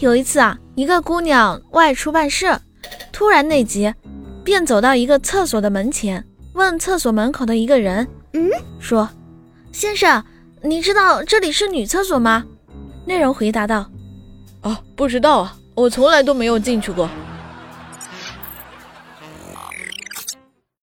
有一次啊，一个姑娘外出办事，突然内急，便走到一个厕所的门前，问厕所门口的一个人，嗯，说，先生，你知道这里是女厕所吗？那人回答道，啊，不知道啊，我从来都没有进去过。